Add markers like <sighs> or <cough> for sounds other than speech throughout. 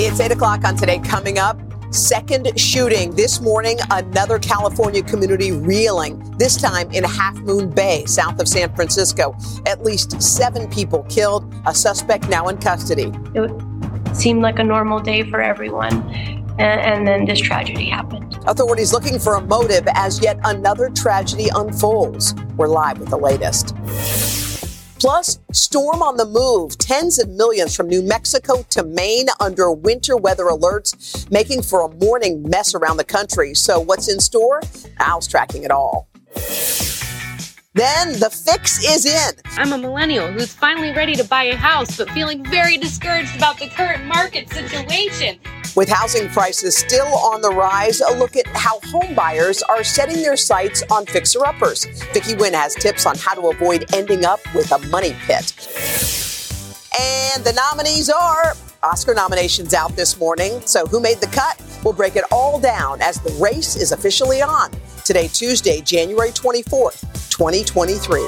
It's 8 o'clock on today. Coming up, second shooting this morning. Another California community reeling, this time in Half Moon Bay, south of San Francisco. At least seven people killed, a suspect now in custody. It seemed like a normal day for everyone. And, and then this tragedy happened. Authorities looking for a motive as yet another tragedy unfolds. We're live with the latest. Plus, storm on the move. Tens of millions from New Mexico to Maine under winter weather alerts, making for a morning mess around the country. So, what's in store? Al's tracking it all. Then the fix is in. I'm a millennial who's finally ready to buy a house, but feeling very discouraged about the current market situation. With housing prices still on the rise, a look at how home buyers are setting their sights on fixer-uppers. Vicky Nguyen has tips on how to avoid ending up with a money pit. And the nominees are Oscar nominations out this morning. So who made the cut? We'll break it all down as the race is officially on. Today, Tuesday, January 24th, 2023.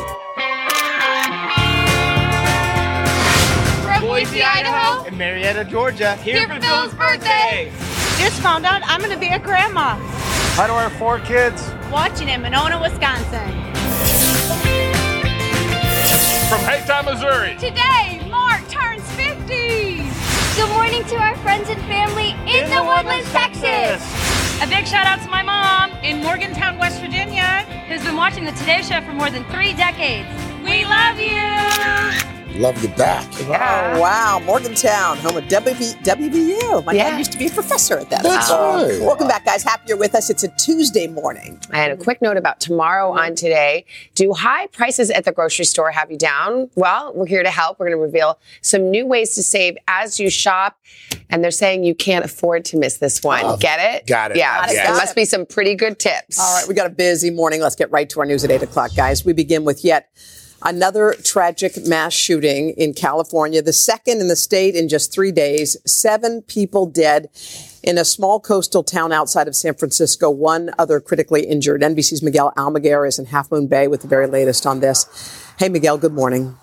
From Boise, Idaho, and Marietta, Georgia, here, here for Phil's birthday. Just found out I'm going to be a grandma. Hi to our four kids. Watching in Monona, Wisconsin. From Haytime, Missouri. Today, Mark turns 50. Good morning to our friends and family in, in the, the Woodlands, Texas. Texas. A big shout out to my mom in Morgantown, West Virginia, who's been watching the Today Show for more than three decades. We love you. Love you back. Yeah. Oh, wow. Morgantown, home of WV, WVU. My yeah. dad used to be a professor at that. That's right. Welcome back, guys. Happy you're with us. It's a Tuesday morning. And a quick note about tomorrow on today. Do high prices at the grocery store have you down? Well, we're here to help. We're going to reveal some new ways to save as you shop. And they're saying you can't afford to miss this one. Oh, Get it? Got it. Yeah. Got it. There must be some pretty good tips. All right. We got a busy morning. Let's get right to our news at 8 o'clock, guys. We begin with yet Another tragic mass shooting in California, the second in the state in just three days. Seven people dead in a small coastal town outside of San Francisco, one other critically injured. NBC's Miguel Almaguer is in Half Moon Bay with the very latest on this. Hey, Miguel, good morning.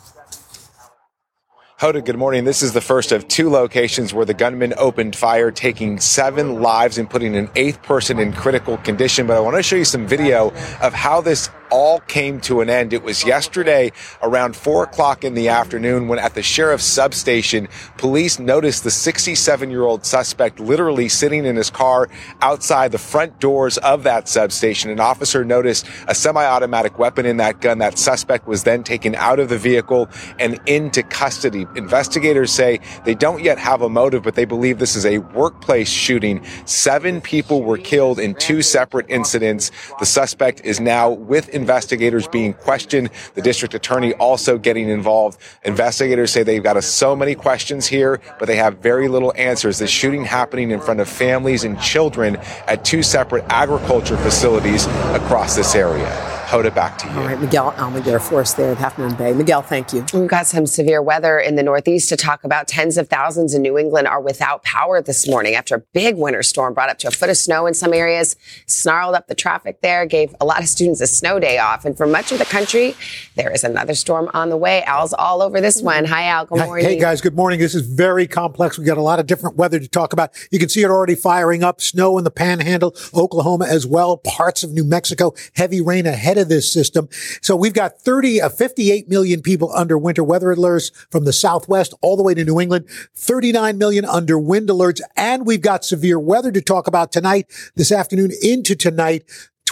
Hoda, good morning. This is the first of two locations where the gunman opened fire, taking seven lives and putting an eighth person in critical condition. But I want to show you some video of how this all came to an end. It was yesterday around four o'clock in the afternoon when at the sheriff's substation, police noticed the 67 year old suspect literally sitting in his car outside the front doors of that substation. An officer noticed a semi-automatic weapon in that gun. That suspect was then taken out of the vehicle and into custody. Investigators say they don't yet have a motive, but they believe this is a workplace shooting. Seven people were killed in two separate incidents. The suspect is now with investigators being questioned. The district attorney also getting involved. Investigators say they've got a, so many questions here, but they have very little answers. The shooting happening in front of families and children at two separate agriculture facilities across this area. Hoda, back to you. All right, Miguel Almaguer for us there at Half Moon Bay. Miguel, thank you. We've got some severe weather in the Northeast to talk about. Tens of thousands in New England are without power this morning after a big winter storm brought up to a foot of snow in some areas, snarled up the traffic there, gave a lot of students a snow day off. And for much of the country, there is another storm on the way. Al's all over this one. Hi, Al. Good morning. Hey, guys. Good morning. This is very complex. We got a lot of different weather to talk about. You can see it already firing up. Snow in the panhandle, Oklahoma as well, parts of New Mexico. Heavy rain ahead of this system. So we've got 30, uh, 58 million people under winter weather alerts from the Southwest all the way to New England, 39 million under wind alerts. And we've got severe weather to talk about tonight, this afternoon into tonight.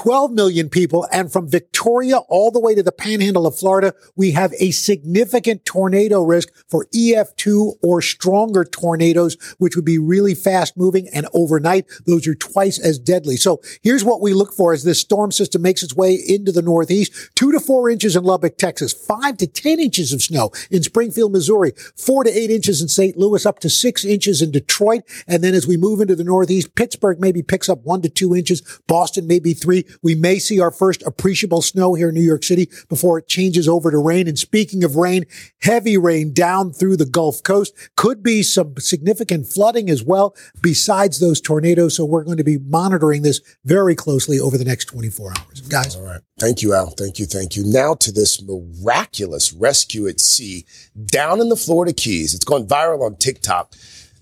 12 million people. And from Victoria all the way to the panhandle of Florida, we have a significant tornado risk for EF2 or stronger tornadoes, which would be really fast moving and overnight. Those are twice as deadly. So here's what we look for as this storm system makes its way into the Northeast. Two to four inches in Lubbock, Texas, five to 10 inches of snow in Springfield, Missouri, four to eight inches in St. Louis, up to six inches in Detroit. And then as we move into the Northeast, Pittsburgh maybe picks up one to two inches, Boston maybe three. We may see our first appreciable snow here in New York City before it changes over to rain. And speaking of rain, heavy rain down through the Gulf Coast could be some significant flooding as well besides those tornadoes. So we're going to be monitoring this very closely over the next 24 hours. Guys. All right. Thank you, Al. Thank you. Thank you. Now to this miraculous rescue at sea down in the Florida Keys. It's gone viral on TikTok.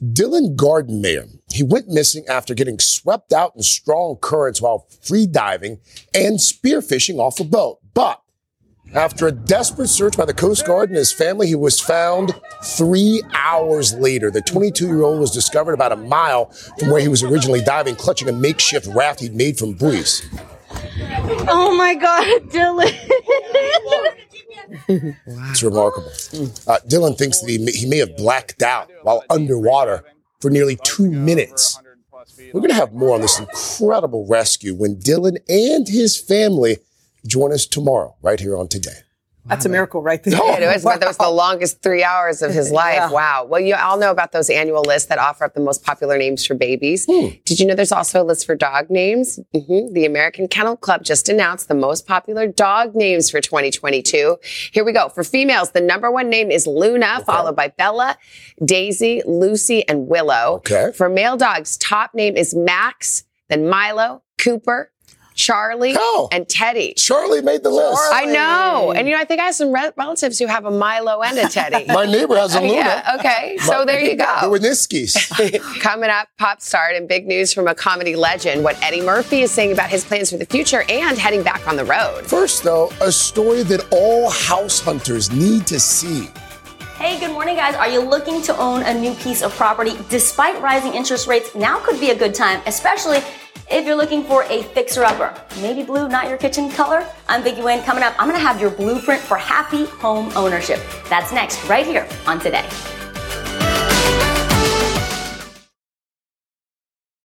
Dylan Gardenmayer, he went missing after getting swept out in strong currents while free diving and spearfishing off a boat. But after a desperate search by the Coast Guard and his family, he was found three hours later. The 22 year old was discovered about a mile from where he was originally diving, clutching a makeshift raft he'd made from buoys. Oh my God, <laughs> Dylan. It's remarkable. Uh, Dylan thinks that he may, he may have blacked out while underwater for nearly two minutes. We're going to have more on this incredible rescue when Dylan and his family join us tomorrow, right here on Today. That's a miracle right there. <laughs> Yeah, it was, but that was the longest three hours of his <laughs> life. Yeah. Wow. Well, you all know about those annual lists that offer up the most popular names for babies. Did you know there's also a list for dog names? hmm The American Kennel Club just announced the most popular dog names for 2022. Here we go. For females, the number one name is Luna, followed by Bella, Daisy, Lucy, and Willow. Okay. For male dogs, top name is Max, then Milo, Cooper, Charlie, and Teddy. Charlie made the list. I know. And you know, I think I have some re- relatives who have a Milo and a Teddy. <laughs> My neighbor has a <laughs> Luna. Yeah, okay. So there you go. The go. Winniskis. Coming up, pop star and big news from a comedy legend, what Eddie Murphy is saying about his plans for the future and heading back on the road. First, though, a story that all house hunters need to see. Hey, good morning, guys. Are you looking to own a new piece of property? Despite rising interest rates, now could be a good time, especially if you're looking for a fixer upper. Maybe blue, not your kitchen color? I'm Vicky Nguyen. Coming up, I'm going to have your blueprint for happy home ownership. That's next, right here on Today.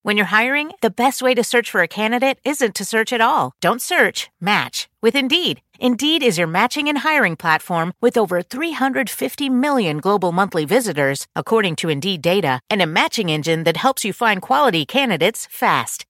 When you're hiring, the best way to search for a candidate isn't to search at all. Don't search, match with Indeed. Indeed is your matching and hiring platform with over 350 million global monthly visitors, according to Indeed data, and a matching engine that helps you find quality candidates fast.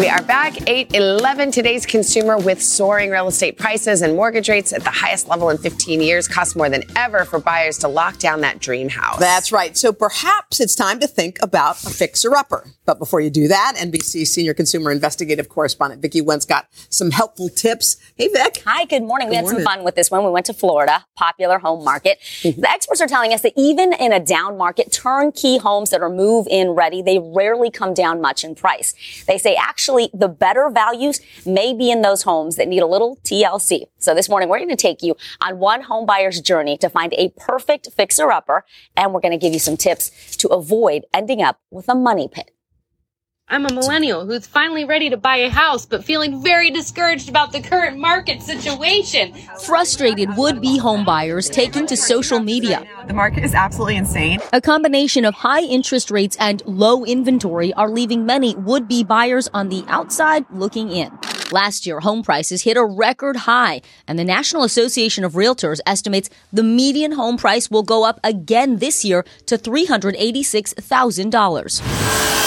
We are back 811 today's consumer with soaring real estate prices and mortgage rates at the highest level in 15 years costs more than ever for buyers to lock down that dream house. That's right. So perhaps it's time to think about a fixer-upper. But before you do that, NBC senior consumer investigative correspondent Vicky Nguyen's got some helpful tips. Hey, Vic. Hi, good morning. we had morning. some fun with this one. We went to Florida, popular home market. Mm-hmm. The experts are telling us that even in a down market, turnkey homes that are move in ready, they rarely come down much in price. They say actually the better values may be in those homes that need a little TLC. So this morning we're going to take you on one home buyer's journey to find a perfect fixer upper and we're going to give you some tips to avoid ending up with a money pit. I'm a millennial who's finally ready to buy a house, but feeling very discouraged about the current market situation. Frustrated would be homebuyers taking to social media. The market is absolutely insane. A combination of high interest rates and low inventory are leaving many would be buyers on the outside looking in. Last year, home prices hit a record high, and the National Association of Realtors estimates the median home price will go up again this year to $386,000.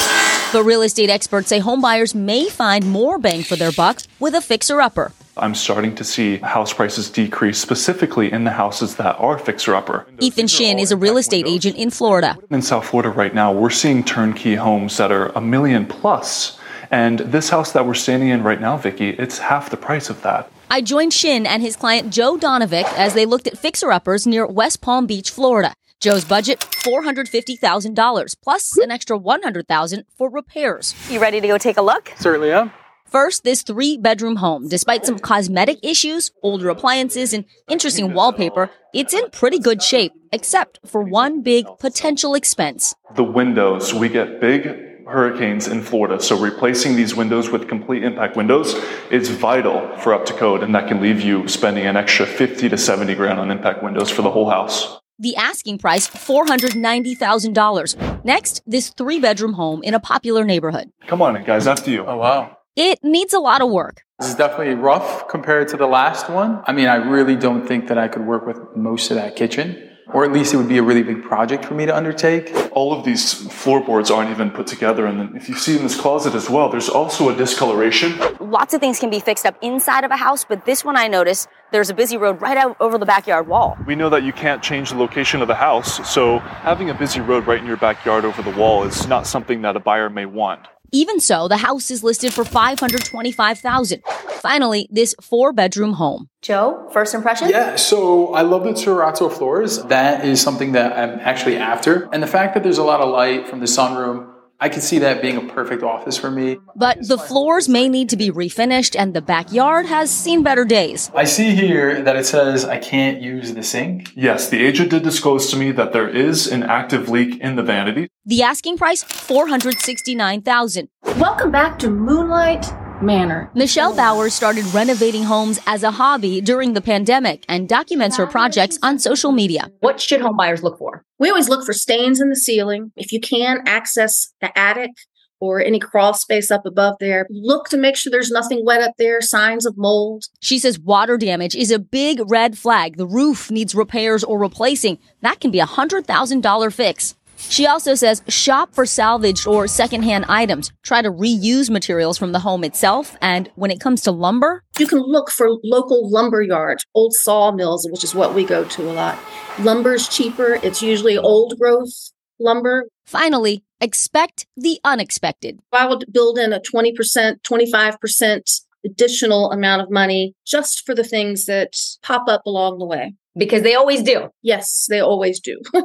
But real estate experts say homebuyers may find more bang for their buck with a fixer upper. I'm starting to see house prices decrease specifically in the houses that are fixer upper. Ethan Shin is a real estate agent in Florida. In South Florida right now, we're seeing turnkey homes that are a million plus. And this house that we're standing in right now, Vicky, it's half the price of that. I joined Shin and his client Joe Donovic as they looked at fixer uppers near West Palm Beach, Florida. Joe's budget $450,000 plus an extra $100,000 for repairs. You ready to go take a look? Certainly am. First, this three bedroom home, despite some cosmetic issues, older appliances, and interesting wallpaper, it's in pretty good shape, except for one big potential expense. The windows, we get big hurricanes in Florida. So replacing these windows with complete impact windows is vital for up to code, and that can leave you spending an extra 50 to 70 grand on impact windows for the whole house. The asking price, $490,000. Next, this three bedroom home in a popular neighborhood. Come on in, guys, after you. Oh, wow. It needs a lot of work. This is definitely rough compared to the last one. I mean, I really don't think that I could work with most of that kitchen. Or at least it would be a really big project for me to undertake. All of these floorboards aren't even put together. And then if you see in this closet as well, there's also a discoloration. Lots of things can be fixed up inside of a house, but this one I noticed there's a busy road right out over the backyard wall. We know that you can't change the location of the house, so having a busy road right in your backyard over the wall is not something that a buyer may want. Even so, the house is listed for 525,000. Finally, this four-bedroom home. Joe, first impression? Yeah, so I love the terrazzo floors. That is something that I'm actually after. And the fact that there's a lot of light from the sunroom, I can see that being a perfect office for me. But the floors may need to be refinished and the backyard has seen better days. I see here that it says I can't use the sink. Yes, the agent did disclose to me that there is an active leak in the vanity. The asking price, 469,000. Welcome back to Moonlight Manor. Michelle Bauer started renovating homes as a hobby during the pandemic and documents her projects on social media. What should home buyers look for? We always look for stains in the ceiling. If you can access the attic or any crawl space up above there, look to make sure there's nothing wet up there, signs of mold. She says water damage is a big red flag. The roof needs repairs or replacing. That can be a $100,000 fix. She also says shop for salvaged or secondhand items. Try to reuse materials from the home itself. And when it comes to lumber, You can look for local lumber yards, old sawmills, which is what we go to a lot. Lumber's cheaper. It's usually old growth lumber. finally, expect the unexpected. I would build in a 20%, 25% additional amount of money just for the things that pop up along the way. Because they always do. Yes, they always do. <laughs>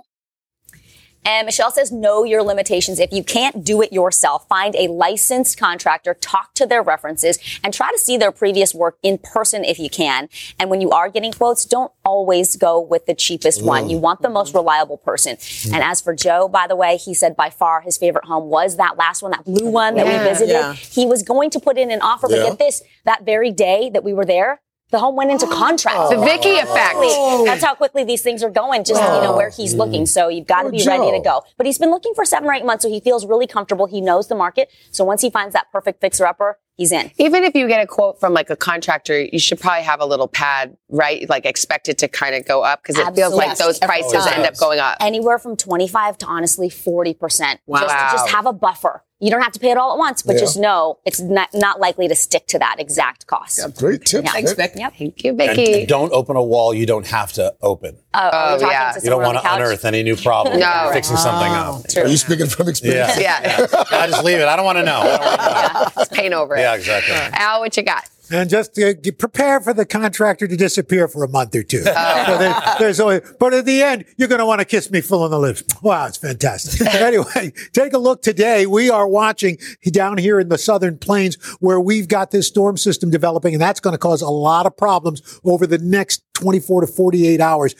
And Michelle says, know your limitations. If you can't do it yourself, find a licensed contractor, talk to their references, and try to see their previous work in person if you can. And when you are getting quotes, don't always go with the cheapest one. You want the most reliable person. Mm. And as for Joe, by the way, he said by far his favorite home was that last one, that blue one that Yeah. we visited. Yeah. He was going to put in an offer, but Yeah. get this, that very day that we were there, the home went into oh. contract. The Vicky oh. effect. Quickly. That's how quickly these things are going, just, you know, where he's oh. looking. So you've got to Oh, be ready to go. But he's been looking for seven or eight months, so he feels really comfortable. He knows the market. So once he finds that perfect fixer upper, he's in. Even if you get a quote from like a contractor, you should probably have a little pad, right? Like expect it to kind of go up because it feels like those prices end up going up. Anywhere from 25 to honestly 40%. Wow. Just, just have a buffer. You don't have to pay it all at once, but Yeah. just know it's not, not likely to stick to that exact cost. Great tip. Yeah. Vic. Yep. Thank you, And, Vicky. and don't open a wall you don't have to open. Uh, Oh, talking yeah. to You don't want to unearth any new problem. No. Fixing something up. Are you speaking from experience? Yeah. <laughs> yeah. I just leave it. I don't want to know. <laughs> I don't wanna Just paint over it. Yeah, exactly. Al, what you got? And just uh, prepare for the contractor to disappear for a month or two. <laughs> So there- there's always, but at the end, you're going to want to kiss me full on the lips. <laughs> Wow, it's fantastic. <laughs> anyway, take a look today. We are watching down here in the southern plains where we've got this storm system developing, and that's going to cause a lot of problems over the next 24 to 48 hours.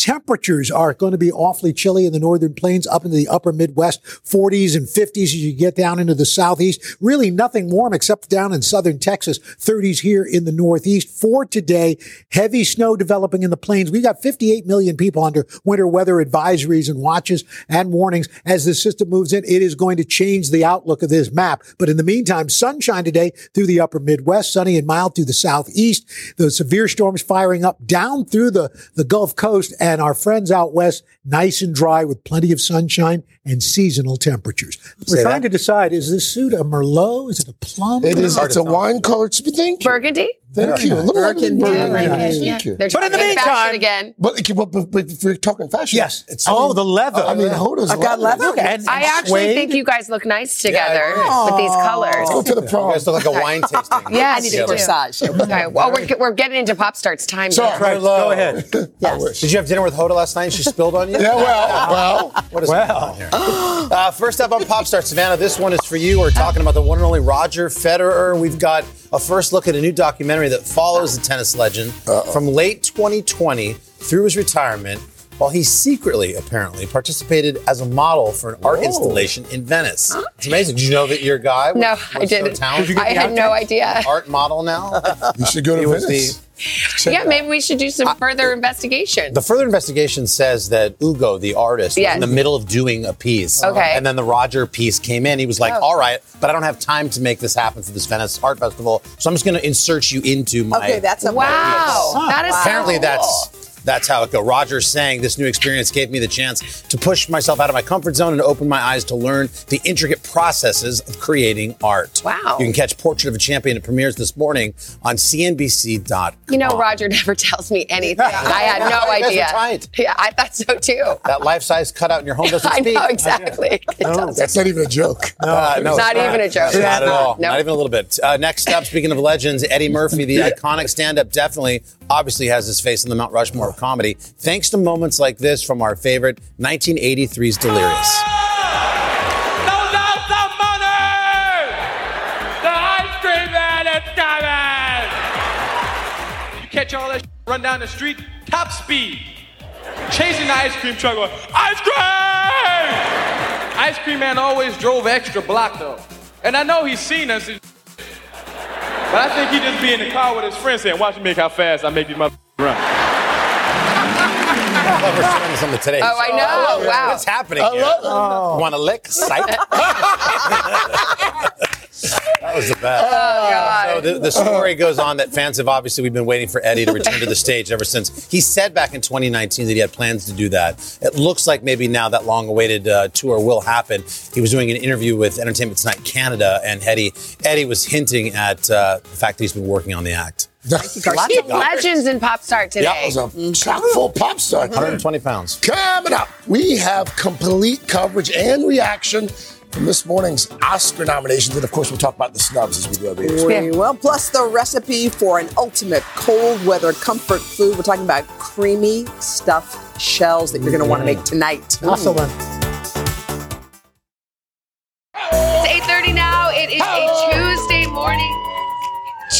Temperatures are going to be awfully chilly in the northern plains, up into the upper Midwest, 40s and 50s as you get down into the southeast. Really nothing warm except down in southern Texas, 30s here in the northeast. For today, heavy snow developing in the plains. We've got 58 million people under winter weather advisories and watches and warnings. As the system moves in, it is going to change the outlook of this map. But in the meantime, sunshine today through the upper Midwest, sunny and mild through the southeast. The severe storms firing up down through the, the Gulf Coast and our friends out west, nice and dry with plenty of sunshine and seasonal temperatures. We're Say trying that. to decide, is this suit a Merlot? Is it a plum? It is. It's a wine colored. Thank you. Burgundy? Thank you. Look at Burgundy. Burgundy. Burgundy. Thank you. They're But in the trying to meantime- again. But, but, but, but if we're talking fashion. Yes. It's- oh, the leather. I mean, Hoda's I got leather. leather. and, I actually suede. think you guys look nice together agree. with these colors. Go to the You prom. guys look like a wine <laughs> tasting. Yes, I need a you corsage. Okay, well, we're, we're getting into pop starts time. So- now. Right, go ahead. <laughs> I wish. Did you have dinner with Hoda last night and she spilled on you? Yeah, well, well. What is Well. going on here? <gasps> Uh, first up on Pop Star, Savannah, this one is for you. We're talking about the one and only Roger Federer. We've got a first look at a new documentary that follows the tennis legend from late 2020 through his retirement. while he secretly, apparently, participated as a model for an art Whoa. installation in Venice. It's amazing. Did you know that your guy was, No, was I didn't. so talented? I had no idea. Art model now? <laughs> You should go to He was Venice. The- Yeah, maybe we should do some uh, further investigation. The further investigation says that Ugo, the artist, was in the middle of doing a piece. Okay. And then the Roger piece came in. He was like, Oh. all right, but I don't have time to make this happen for this Venice Art Festival. So I'm just going to insert you into my. Okay, that's a Wow, piece. that is so Apparently, cool. that's that's how it go. Roger's saying this new experience gave me the chance to push myself out of my comfort zone and open my eyes to learn the intricate processes of creating art. Wow. You can catch Portrait of a Champion. It premieres this morning on CNBC.com. You know, Roger never <laughs> tells me anything. <laughs> I had no You guys were idea. tight. Yeah, I thought so too. That life-size cutout in your home doesn't <laughs> I speak. know exactly. It doesn't. That's not even a joke. Uh, no, Not it's even a joke. Not at all. Nope. Not even a little bit. Uh, next up, speaking of legends, Eddie Murphy, the iconic stand-up, definitely, obviously has his face in the Mount Rushmore comedy, thanks to moments like this from our favorite 1983's Delirious. Those out some money! The ice cream man is coming! You catch all that run down the street, top speed. Chasing the ice cream truck going, ice cream! Ice cream man always drove extra block though. And I know he's seen us, but I think he just be in the car with his friends saying, watch me make how fast I make these mother run. I love her showing us on the Today Oh, I Show. know. Wow. What's happening I here? love it. Want to lick? Psych. <laughs> that was the best. Oh, God. So the, the story goes on that fans have obviously we've been waiting for Eddie to return to the stage ever since he said back in 2019 that he had plans to do that. It looks like maybe now that long-awaited uh, tour will happen. He was doing an interview with Entertainment Tonight Canada, and Eddie Eddie was hinting at uh, the fact that he's been working on the act. Lots of legends in pop star today. That was a chock full pop star. 120 pounds. Coming up, we have complete coverage and reaction from this morning's Oscar nominations. And of course, we'll talk about the snubs as we go. There. We will. Plus, the recipe for an ultimate cold weather comfort food. We're talking about creamy stuffed shells that you're going to want to make mm. tonight. Excellent. It's 8.30 now. It is a Tuesday morning.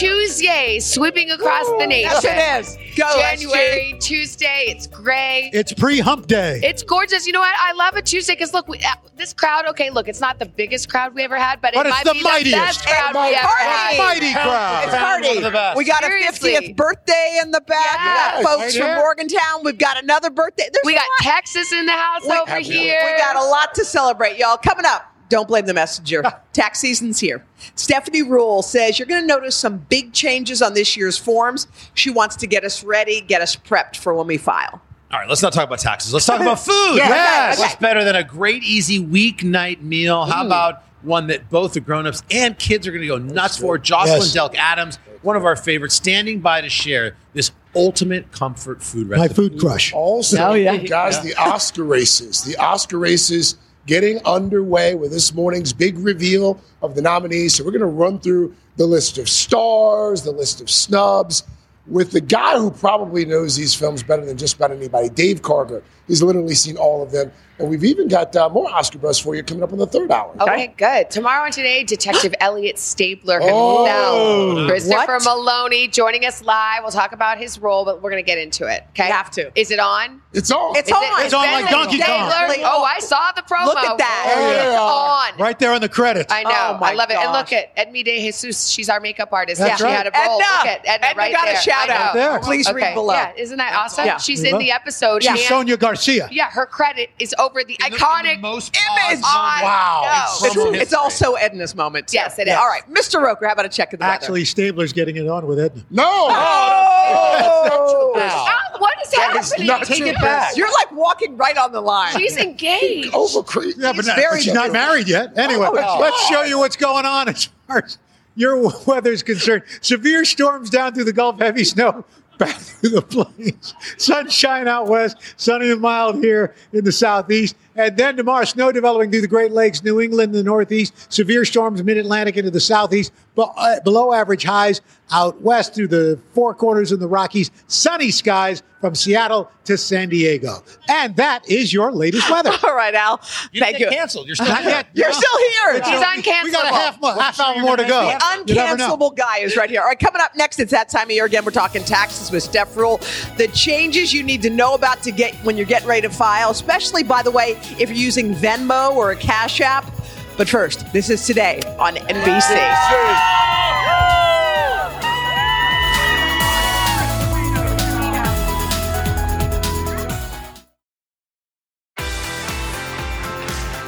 Tuesday sweeping across the nation. Yes, it is. Go, January, Tuesday. It's gray. It's pre-hump day. It's gorgeous. You know what? I love a Tuesday because look, we, uh, this crowd. Okay, look, it's not the biggest crowd we ever had, but, But it it's might the be mightiest. the best crowd we ever Party. had. Mighty crowd. It's party. One of the best. We got Seriously. a 50th birthday in the back. Yes. We got folks Right from. Morgantown. We've got another birthday. There's We got lot. Texas in the house We- over here. We got a lot to celebrate, y'all. Coming up, don't blame the messenger. <laughs> Tax season's here. Stephanie Ruhle says you're going to notice some big changes on this year's forms. She wants to get us ready, get us prepped for when we file. All right, let's not talk about taxes. Let's talk about <laughs> food. Yeah, yes. okay. What's better than a great, easy weeknight meal? How about one that both the grown-ups and kids are going to go nuts for? Jocelyn Yes. Delk Adams, one of our favorites, standing by to share this ultimate comfort food recipe. My food crush. Also, Oh, yeah. guys, the Oscar races. The Oscar races getting underway with this morning's big reveal of the nominees. So we're going to run through the list of stars, the list of snubs, with the guy who probably knows these films better than just about anybody, Dave Karger. He's literally seen all of them. And we've even got uh, more Oscar buzz for you coming up in the third hour. Okay, good. Tomorrow and today, Detective <gasps> Elliot Stabler Oh. Christopher What? Meloni, joining us live. We'll talk about his role, but we're going to get into it. Okay, We have to. Is it on? It's on. It's Is on. it- It's on Ben like Donkey Kong. Oh, I saw the promo. Look at that. Oh, Yeah. It's on. Right there on the credits. I know. Oh, my I love it. And look at Edna De Jesus. She's our makeup artist. That's yeah, she right. had a role. Edna. Look at Edna, Edna right got a shout out. know. There. Please Okay. read below. Yeah, isn't that awesome? Yeah. She's in the episode. Yeah. She's and- Sonia Garcia. Yeah, her credit is over the iconic most image. awesome- Wow. It's, it's also Edna's moment. too. Yes, it is. All right, Mr. Roker, how about a check of the weather? Actually, Stabler's getting it on with Edna. No. Oh! <laughs> Ah, what is happening? not Take it back. You're like walking right on the line. She's engaged. Overcreep. Yeah, but, not, very but she's not married yet. Anyway, Oh, let's show you what's going on as far as your <laughs> weather's concerned. Severe storms down through the Gulf, heavy snow back <laughs> through the plains. Sunshine out west, sunny and mild here in the southeast. And then tomorrow, snow developing through the Great Lakes, New England, the Northeast, severe storms mid Atlantic into the Southeast, but uh, below average highs out west through the four corners in the Rockies, sunny skies from Seattle to San Diego. And that is your latest <laughs> weather. All right, Al. You Thank you. canceled. You're <laughs> still Not here. yet. You're still here. It's He's still- uncancelable. We got a half, mo- half hour more to go. The You never know. uncancelable guy is right here. All right, coming up next, it's that time of year again. We're talking taxes with Steph Ruhle. The changes you need to know about to get when you're getting ready to file, especially, by the way, if you're using Venmo or a Cash App. But first, this is today on NBC.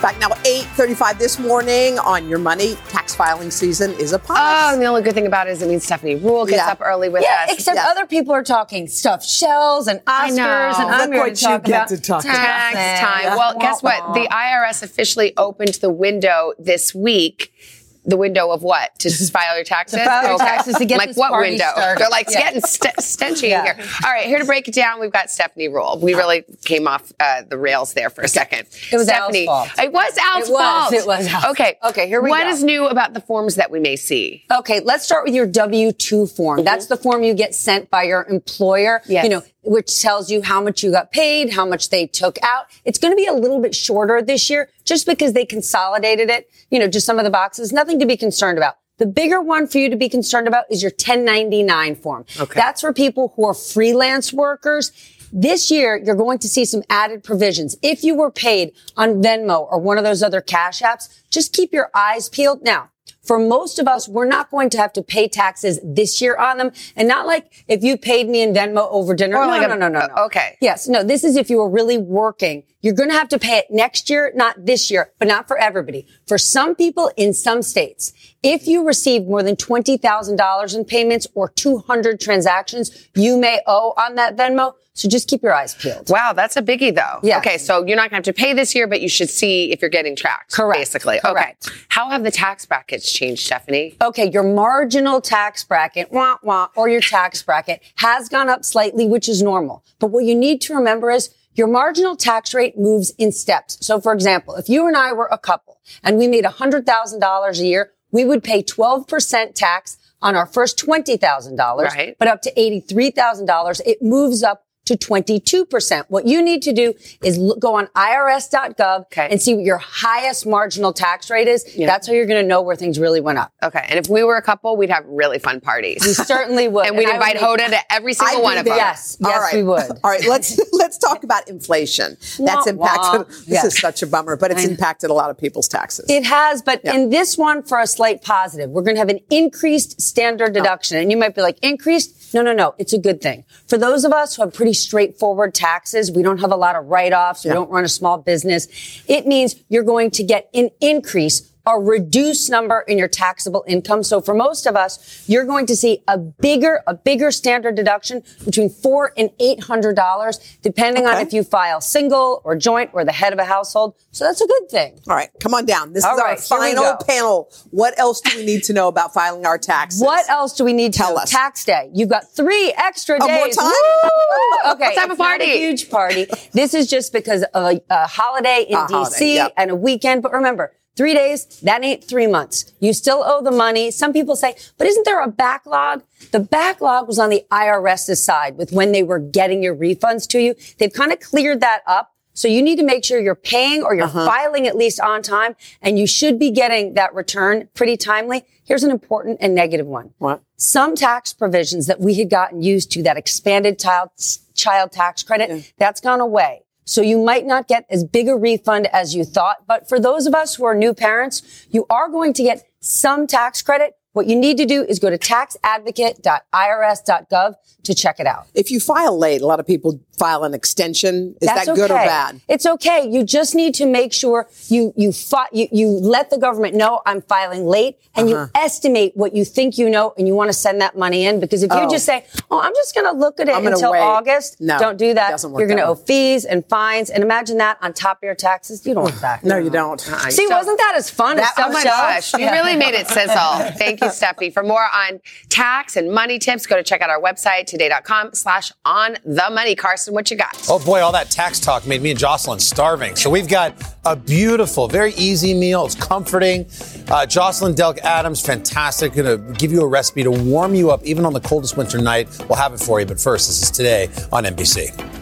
Back now, 8.35 this morning on Your Money. Tax filing season is upon Oh, us. and the only good thing about it is it means Stephanie Ruhle gets Yeah. up early with yeah, us. except other people are talking stuffed shells and Oscars, know. and I'm Look what to you talk get about to talk tax Tax time. Well, guess what? The IRS officially opened the window this week. The window of what? To just <laughs> file your taxes? To file your taxes, to get like what window? started. They're like Yeah. getting st- stenchy Yeah. in here. All right, here to break it down, we've got Stephanie Ruhle. We really came off uh, the rails there for a second. It was Al's Stephanie. fault. It was Al's It was, fault. it was Al's. Okay. Okay, here we What go. is new about the forms that we may see? Okay, let's start with your W 2 form. That's the form you get sent by your employer, Yes. you know, which tells you how much you got paid, how much they took out. It's going to be a little bit shorter this year just because they consolidated it, you know, just some of the boxes. Nothing to be concerned about. The bigger one for you to be concerned about is your 1099 form. Okay. That's for people who are freelance workers. This year, you're going to see some added provisions. If you were paid on Venmo or one of those other cash apps, just keep your eyes peeled. Now, for most of us, we're not going to have to pay taxes this year on them. And not like if you paid me in Venmo over dinner. Or no, like no, a- no, no, no. okay. Yes. No, this is if you were really working. You're going to have to pay it next year, not this year, but not for everybody. For some people in some states, if you received more than $20,000 in payments or 200 transactions, you may owe on that Venmo. So just keep your eyes peeled. Wow, that's a biggie though. Yes. Okay, so you're not going to have to pay this year, but you should see if you're getting tracked. Correct. Basically. Correct. Okay. How have the tax brackets changed, Stephanie? Okay, your marginal tax bracket, wah, wah, or your tax bracket has gone up slightly, which is normal. But what you need to remember is your marginal tax rate moves in steps. So for example, if you and I were a couple and we made $100,000 a year, we would pay 12% tax on our first $20,000. Right. But up to $83,000, it moves up to 22%. What you need to do is look, go on irs.gov and see what your highest marginal tax rate is. That's how you're going to know where things really went up. Okay. And if we were a couple, we'd have really fun parties. We certainly would. <laughs> and we'd And I would invite make- Hoda to every single I'd one of them. Yes, All yes, right. we would. <laughs> All right, let's <laughs> let's talk about inflation. That's impacted. This Yeah. is such a bummer, but it's I know. impacted a lot of people's taxes. It has, but Yeah. in this one, for a slight positive, we're going to have an increased Oh. standard deduction. And you might be like, increased? No, no, no. It's a good thing. For those of us who have pretty straightforward taxes, we don't have a lot of write-offs, we don't run a small business. It means you're going to get an increase a reduced number in your taxable income. So for most of us, you're going to see a bigger, a bigger standard deduction between four and eight hundred dollars, depending on if you file single or joint or the head of a household. So that's a good thing. All right, come on down. This All is our right, here we final panel. What else do we need to know about filing our taxes? What else do we need to Tell know? us. Tax day. You've got three extra Oh, days. more time? Okay. Let's have a it's not party. huge party. This is just because of a, a holiday in A DC holiday, yep. and a weekend. But remember, three days, that ain't three months. You still owe the money. Some people say, but isn't there a backlog? The backlog was on the IRS's side with when they were getting your refunds to you. They've kind of cleared that up. So you need to make sure you're paying or you're Uh-huh. filing at least on time and you should be getting that return pretty timely. Here's an important and negative one. What? Some tax provisions that we had gotten used to, that expanded child, child tax credit, that's gone away. So you might not get as big a refund as you thought. But for those of us who are new parents, you are going to get some tax credit. What you need to do is go to taxadvocate.irs.gov to check it out. If you file late, a lot of people file an extension. Is That's that good or bad? It's okay. You just need to make sure you you, fi- you you let the government know I'm filing late, and Uh-huh. you estimate what you think you know, and you want to send that money in. Because if you Oh. just say, "Oh, I'm just going to look at it until wait." August," No, don't do that. work You're going to owe fees and fines, and imagine that on top of your taxes. You don't want that. <sighs> No, you don't. See, So- wasn't that as fun as That, oh my gosh, you really made it sizzle. <laughs> Thank you, <laughs> Stephanie. For more on tax and money tips, go to check out our website, today.com slash on the money. Carson Carson, what you got? Oh boy, all that tax talk made me and Jocelyn starving. So we've got a beautiful, very easy meal. It's comforting. Uh, Jocelyn Delk Adams, fantastic. Gonna give you a recipe to warm you up even on the coldest winter night. We'll have it for you. But first, this is today on NBC.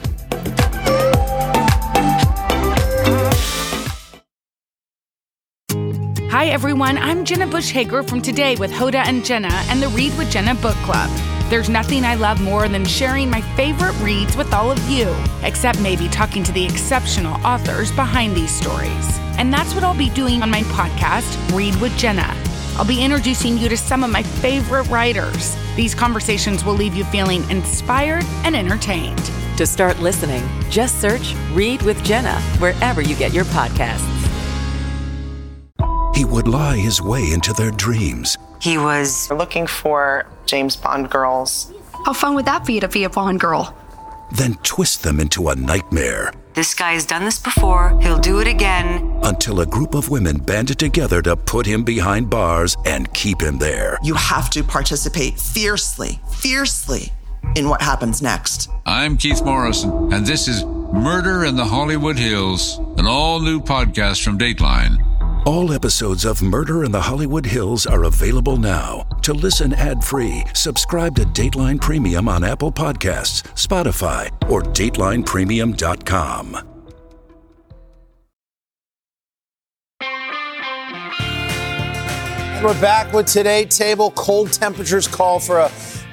Everyone. I'm Jenna Bush Hager from Today with Hoda and Jenna and the Read with Jenna book club. There's nothing I love more than sharing my favorite reads with all of you, except maybe talking to the exceptional authors behind these stories. And that's what I'll be doing on my podcast, Read with Jenna. I'll be introducing you to some of my favorite writers. These conversations will leave you feeling inspired and entertained. To start listening, just search Read with Jenna wherever you get your podcasts. He would lie his way into their dreams. He was looking for James Bond girls. How fun would that be to be a Bond girl? Then twist them into a nightmare This guy has done this before, he'll do it again. until a group of women banded together to put him behind bars and keep him there. You have to participate fiercely, fiercely in what happens next. I'm Keith Morrison, and this is Murder in the Hollywood Hills, an all new podcast from Dateline. All episodes of Murder in the Hollywood Hills are available now. To listen ad-free, subscribe to Dateline Premium on Apple Podcasts, Spotify, or datelinepremium.com. We're back with Today Table. Cold temperatures call for a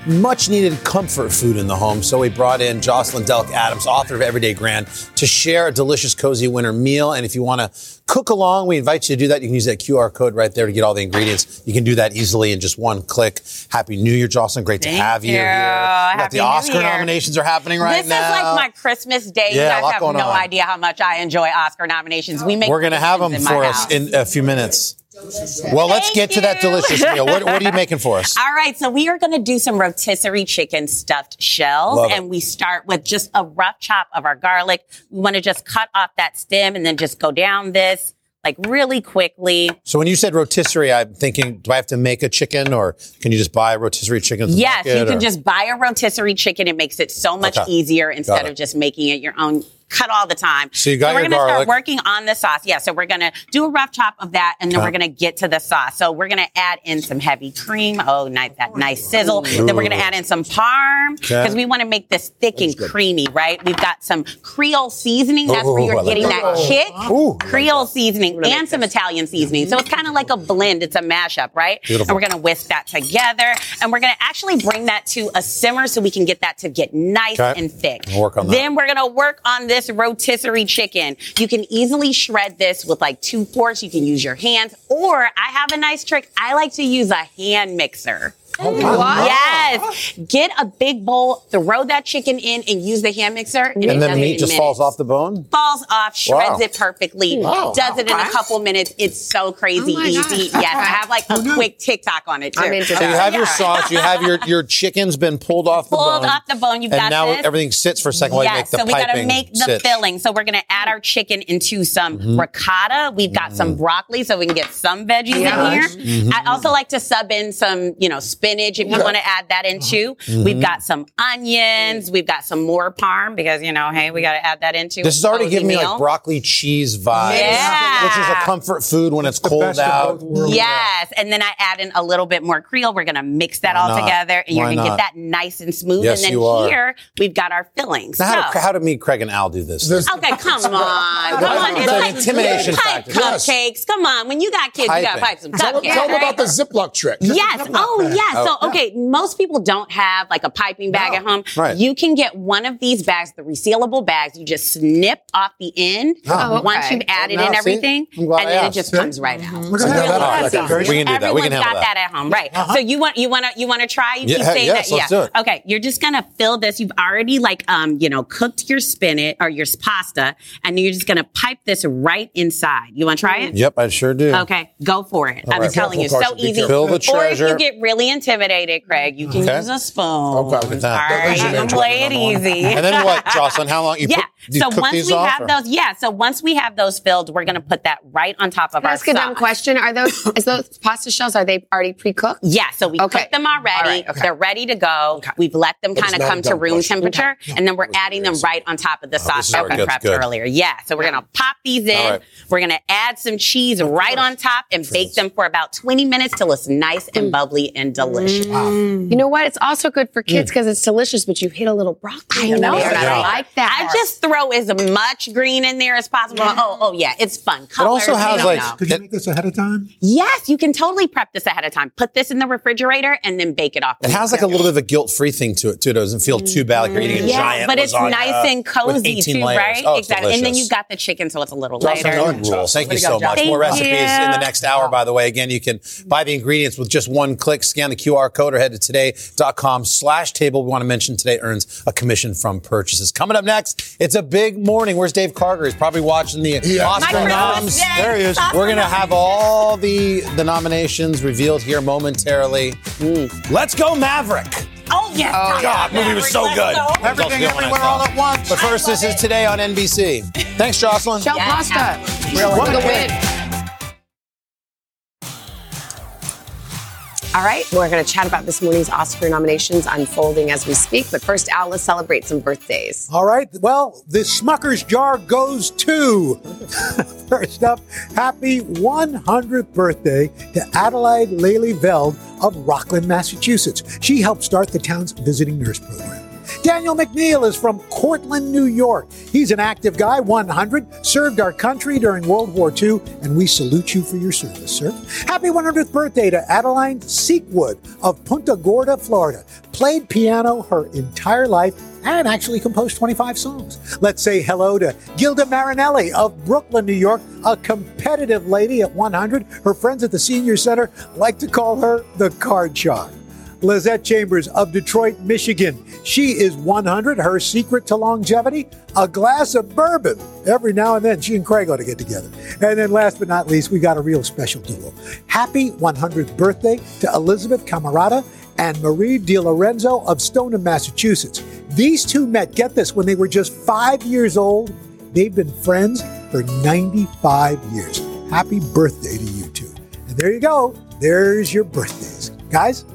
much needed comfort food in the home. So we brought in Jocelyn Delk Adams, author of Everyday Grand, to share a delicious, cozy winter meal. And if you want to cook along, we invite you to do that. You can use that QR code right there to get all the ingredients. You can do that easily in just one click. Happy New Year, Jocelyn. Great to Thank have you, you. here. Happy the New Oscar Year. nominations are happening right this now. This is like my Christmas day. Yeah, you guys have no on. idea how much I enjoy Oscar nominations. We make We're going to have them for us house. in a few minutes. Well, let's get to that delicious meal. What, what are you making for us? <laughs> All right, so we are going to do some rotisserie chicken stuffed shells, Love it. and we start with just a rough chop of our garlic. We want to just cut off that stem and then just go down this like really quickly. So when you said rotisserie, I'm thinking, do I have to make a chicken or can you just buy a rotisserie chicken? Yes, you can or- just buy a rotisserie chicken. It makes it so much Okay. easier instead of just making it your own. Cut all the time. So you got we're your gonna garlic. start working on the sauce. Yeah, so we're gonna do a rough chop of that, and then Okay. we're gonna get to the sauce. So we're gonna add in some heavy cream. Oh, nice that nice sizzle. Then we're gonna add in some parm Okay. because we want to make this thick and creamy, right? We've got some Creole seasoning. That's where Ooh, I you're getting that. that kick. Ooh. Creole seasoning and some Italian seasoning. So it's kind of like a blend. It's a mashup, right? Beautiful. And we're gonna whisk that together, and we're gonna actually bring that to a simmer so we can get that to get nice Okay. and thick. We'll work on that. Then we're gonna work on this rotisserie chicken. You can easily shred this with like two forks. You can use your hands, or I have a nice trick. I like to use a hand mixer. Wow. Yes. Get a big bowl, throw that chicken in, and use the hand mixer. and it then the meat just minutes falls off the bone? falls off, shreds Wow. it perfectly, Wow. does it in a couple minutes. It's so crazy Oh easy. gosh. Yes, I have like a quick TikTok on it too. So you have your sauce, you have your, your chicken's been pulled off the bone. Pulled off the bone. You've and got now this. everything sits for a second while you make yes, the so we gotta make the sit. filling. So we're gonna add our chicken into some Mhm. ricotta. We've got some broccoli, so we can get some veggies Yeah. in here. Mhm. I also like to sub in some, you know, spinach if you want to add that in too. Mhm. We've got some onions. We've got some more parm because you know, hey, we got to add that into. This is already cozy giving me meal. like broccoli cheese vibes. Yeah. Which is a comfort food when it's cold out. Yes, and then I add in a little bit more Creole. We're gonna mix that Why all not? together, and you're gonna not? get that nice and smooth. Yes, and then you are. here we've got our fillings. Now, how, So- do, how do me, Craig, and Al do this? Okay, come on. <laughs> Come on. It's It's like intimidation pipe factor. cupcakes. Come on. When you got kids, you got to pipe some Tell them- cupcakes. tell them right? about the Ziploc trick. Yes. Oh, yeah. Oh. So, okay, most people don't have like a piping bag at home. Right. You can get one of these bags, the resealable bags. You just snip off the end Oh, once okay. you've added Now, in everything, I'm and I then it just See? comes right out. Look at that. Really All right. easy. We can do that. We can Everyone's handle got that. that at home, right? Uh-huh. So you want you want to you want to try? You Yeah, keep saying yes, that. let's yeah. do it. Okay. You're just gonna fill this. You've already like um you know cooked your spinach or your pasta, and you're just gonna pipe this right inside. You want to try it? Yep, I sure do. Okay, go for it. All I'm right. telling you, so easy. Fill the treasure. Or if you get really intimidated, Craig, you can Okay. use a spoon. Okay, look at that. All right, Easy, you can play it easy. And then what, Jocelyn? How long you <laughs> yeah. put you so cook once these we off, have or- those, yeah. So once we have those filled, we're gonna put that right on top of Can I our ask a dumb question? Are those <coughs> is those pasta shells? Are they already pre-cooked? Yeah, so we Okay. cooked them already. All right, okay. They're ready to go. We've let them kind of come to room question. temperature, Okay. and then we're adding them right on top of the sauce is that we prepped good. earlier. Yeah, so we're gonna pop these in. All right. We're gonna add some cheese right on top and bake them for about 20 minutes till it's nice and mm. bubbly and delicious. Mm. You know what? It's also good for kids mm. because it's delicious, but you hit a little broccoli. I in know. there, and I like that. I just throw as much green in there as possible. Oh, oh yeah, it's fun. It also Colors, has, don't like- know. Could you make this ahead of time? Yes, you can totally prep this ahead of time. Put this in the refrigerator and then bake it off. It has like a little bit of a guilt-free thing to it too. It doesn't feel too bad like you're eating a mm-hmm. yeah, giant but it's nice and cozy too, layers. right? Oh, it's exactly. And then you've got the chicken, so it's a little Jocelyn lighter. Garden rules. Thank you so go, much. Jocelyn. More recipes you. in the next hour, by the way. Again, you can buy the ingredients with just one click. Scan the QR code or head to today.com slash table. We want to mention today earns a commission from purchases. Coming up next, it's a big morning. Where's Dave Karger? He's probably watching the Oscar noms. Christmas. There he is. We're going to have all the, the nominations revealed here momentarily. Mm. Let's go Maverick. Oh, yes. Oh, God, movie was so good. Everything, everywhere, all at once. But first, this is today on NBC. Thanks, Jocelyn. Shell pasta. What For the win. All right, we're going to chat about this morning's Oscar nominations unfolding as we speak. But first, Al, let's celebrate some birthdays. All right. Well, the Smucker's jar goes to. <laughs> First up, happy 100th birthday to Adelaide Laley Veld of Rockland, Massachusetts. She helped start the town's visiting nurse program. Daniel McNeil is from Cortland, New York. He's an active guy, 100, served our country during World War II, and we salute you for your service, sir. Happy 100th birthday to Adeline Seekwood of Punta Gorda, Florida. Played piano her entire life and actually composed 25 songs. Let's say hello to Gilda Marinelli of Brooklyn, New York, a competitive lady at 100. Her friends at the Senior Center like to call her the card shark. Lizette Chambers of Detroit, Michigan. She is 100. Her secret to longevity? A glass of bourbon. Every now and then, she and Craig ought to get together. And then last but not least, we got a real special duo. Happy 100th birthday to Elizabeth Camarada and Marie DiLorenzo of Stoneham, Massachusetts. These two met, get this, when they were just five years old. They've been friends for 95 years. Happy birthday to you two. And there you go. There's your birthdays. Guys,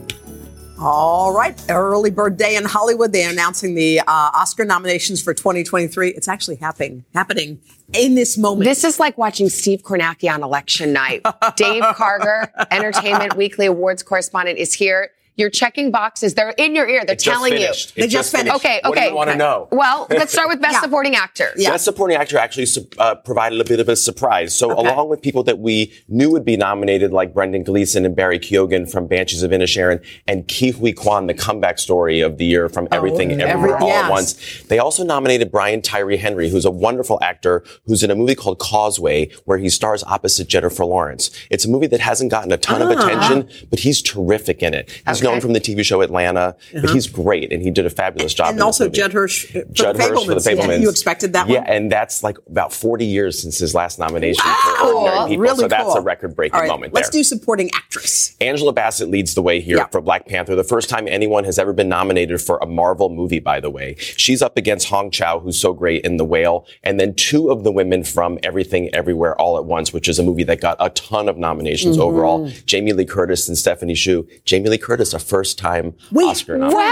All right, early bird day in Hollywood. They're announcing the uh, Oscar nominations for 2023. It's actually happening, happening in this moment. This is like watching Steve Kornacki on election night. <laughs> Dave Karger, Entertainment Weekly Awards correspondent, is here. You're checking boxes. They're in your ear. They're It just telling finished. you. It just finished. Okay, okay. What do you wanna okay. know? Well, let's start with <laughs> Best Supporting Actor. Yeah. Best supporting actor actually uh, provided a bit of a surprise. So, along with people that we knew would be nominated, like Brendan Gleeson and Barry Keoghan from Banshees of Inisherin, and Ke Huy Quan, the comeback story of the year from Everything every- Everywhere All yes. at Once. They also nominated Brian Tyree Henry, who's a wonderful actor who's in a movie called Causeway, where he stars opposite Jennifer Lawrence. It's a movie that hasn't gotten a ton of Ah. attention, but he's terrific in it. He's known from the TV show Atlanta, but Uh-huh. he's great, and he did a fabulous job. and also. Judd Hirsch for Judd the Hirsch for the Fabelmans. Yeah, You expected that yeah, one? and that's like about 40 years since his last nomination Wow. for Ordinary People. Really so that's cool. a record-breaking right, moment Let's there. do supporting actress. Angela Bassett leads the way here for Black Panther. The first time anyone has ever been nominated for a Marvel movie, by the way. She's up against Hong Chau, who's so great in The Whale, and then two of the women from Everything Everywhere All at Once, which is a movie that got a ton of nominations Mhm. overall. Jamie Lee Curtis and Stephanie Hsu. Jamie Lee Curtis, a first-time Oscar nominee. Wow!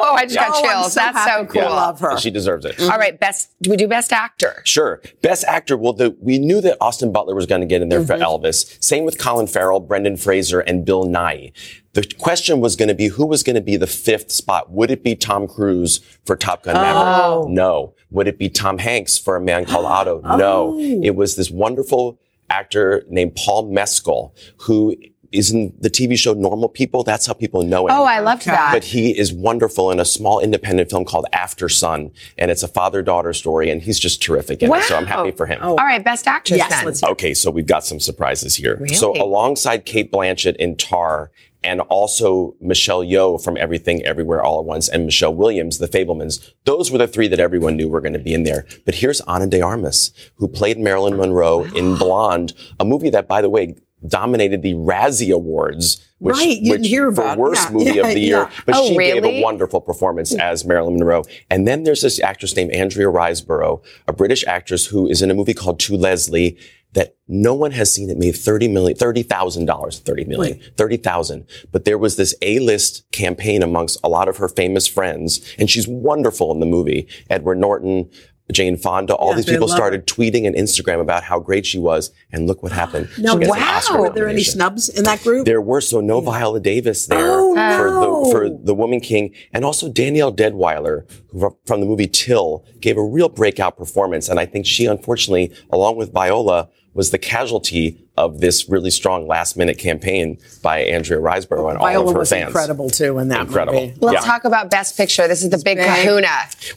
Oh, I just Yeah. got Oh, I'm chills. so That's so happy. cool. Yeah. She deserves it. All right, best. Do we do Best Actor? Sure. Best actor. Well, the, we knew that Austin Butler was going to get in there Mhm. for Elvis. Same with Colin Farrell, Brendan Fraser, and Bill Nighy. The question was going to be who was going to be the fifth spot. Would it be Tom Cruise for Top Gun Maverick? Oh. No. Would it be Tom Hanks for A Man Called Otto? No. <gasps> Oh. It was this wonderful actor named Paul Mescal who is in the TV show Normal People. That's how people know him. Oh, I loved that. But he is wonderful in a small independent film called Aftersun, and it's a father-daughter story, and he's just terrific in it. So I'm happy for him. All right, Best Actress. then. Okay, so we've got some surprises here. Really? So alongside Cate Blanchett in Tar, and also Michelle Yeoh from Everything Everywhere All at Once, and Michelle Williams, The Fabelmans. Those were the three that everyone knew were going to be in there. But here's Ana de Armas, who played Marilyn Monroe in <gasps> Blonde, a movie that, by the way, dominated the Razzie Awards. Which, Right, you which hear for worst yeah, movie yeah, of the year. yeah. But Oh, she gave a wonderful performance as Marilyn Monroe. And then there's this actress named Andrea Riseborough, a British actress who is in a movie called To Leslie that no one has seen. It made thirty million, thirty thousand dollars, thirty million, thirty thousand. But there was this A-list campaign amongst a lot of her famous friends, and she's wonderful in the movie. Edward Norton. Jane Fonda, all Yeah, these people started tweeting and Instagram about how great she was, and look what <gasps> happened. Now, an Were there any snubs in that group? There were so no Viola Davis there Oh, for no. the for the Woman King, and also Danielle Deadwyler, who from the movie Till, gave a real breakout performance, and I think she unfortunately, along with Viola, was the casualty of this really strong last minute campaign by Andrea Riseborough and all of her was fans. incredible too in that Incredible. movie. Let's Yeah. talk about Best Picture. This is the big big. kahuna.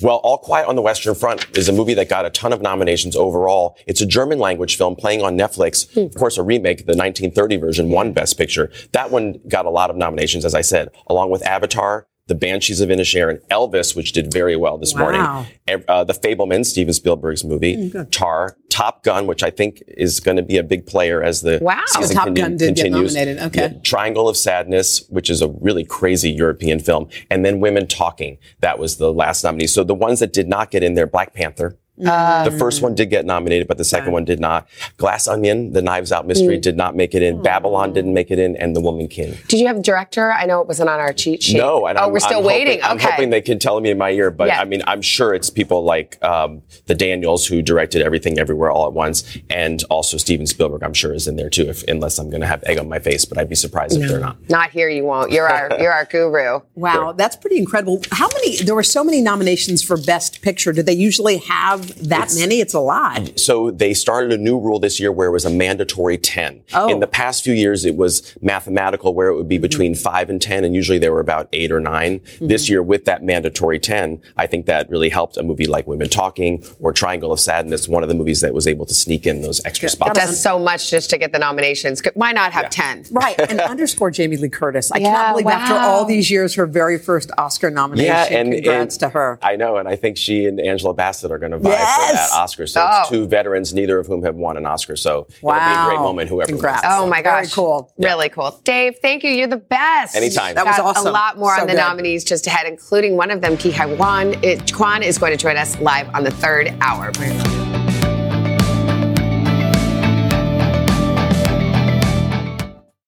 Well, All Quiet on the Western Front is a movie that got a ton of nominations overall. It's a German language film playing on Netflix. Hmm. Of course, a remake, the 1930 version won Best Picture. That one got a lot of nominations, as I said, along with Avatar, The Banshees of Inisherin, Elvis, which did very well this Wow. morning, uh, The Fabelman, Steven Spielberg's movie, Mm. Tar, Top Gun, which I think is going to be a big player as the Wow. season Top conti- Gun did get nominated. Okay. Yeah, Triangle of Sadness, which is a really crazy European film, and then Women Talking. That was the last nominee. So the ones that did not get in there, Black Panther. Um, the first one did get nominated, but the second one did not. Glass Onion, The Knives Out Mystery, Mm. did not make it in. Babylon didn't make it in, and The Woman King. Did you have a director? I know it wasn't on our cheat sheet. No, and oh, I'm, we're still I'm waiting. Hoping, I'm hoping they can tell me in my ear, but Yeah. I mean, I'm sure it's people like um, the Daniels who directed Everything Everywhere All at Once, and also Steven Spielberg. I'm sure is in there too, if, unless I'm going to have egg on my face. But I'd be surprised if they're not. Not here, you won't. You're our <laughs> you're our guru. Wow, that's pretty incredible. How many? There were so many nominations for Best Picture. Did they usually have that many? It's a lot. So they started a new rule this year where it was a mandatory 10. Oh. In the past few years, it was mathematical where it would be Mm-hmm. between five and 10, and usually they were about eight or 9 This year, with that mandatory 10, I think that really helped a movie like Women Talking or Triangle of Sadness, one of the movies that was able to sneak in those extra It spots. does so much just to get the nominations. Why not have ten? Right, and <laughs> underscore Jamie Lee Curtis. I Yeah, cannot believe after all these years, her very first Oscar nomination. Yeah, and, Congrats and to her. I know, and I think she and Angela Bassett are going to vie for that Yes! Oscar. So Oh. it's two veterans, neither of whom have won an Oscar. So it'll be a great moment, whoever Congrats. wins. Oh my gosh. Very gosh. cool. Really cool. Dave, thank you. You're the best. Anytime. That was Got awesome. A lot more So on the good. nominees just ahead, including one of them, Ki Hai Wan. It, Quan is going to join us live on the third hour.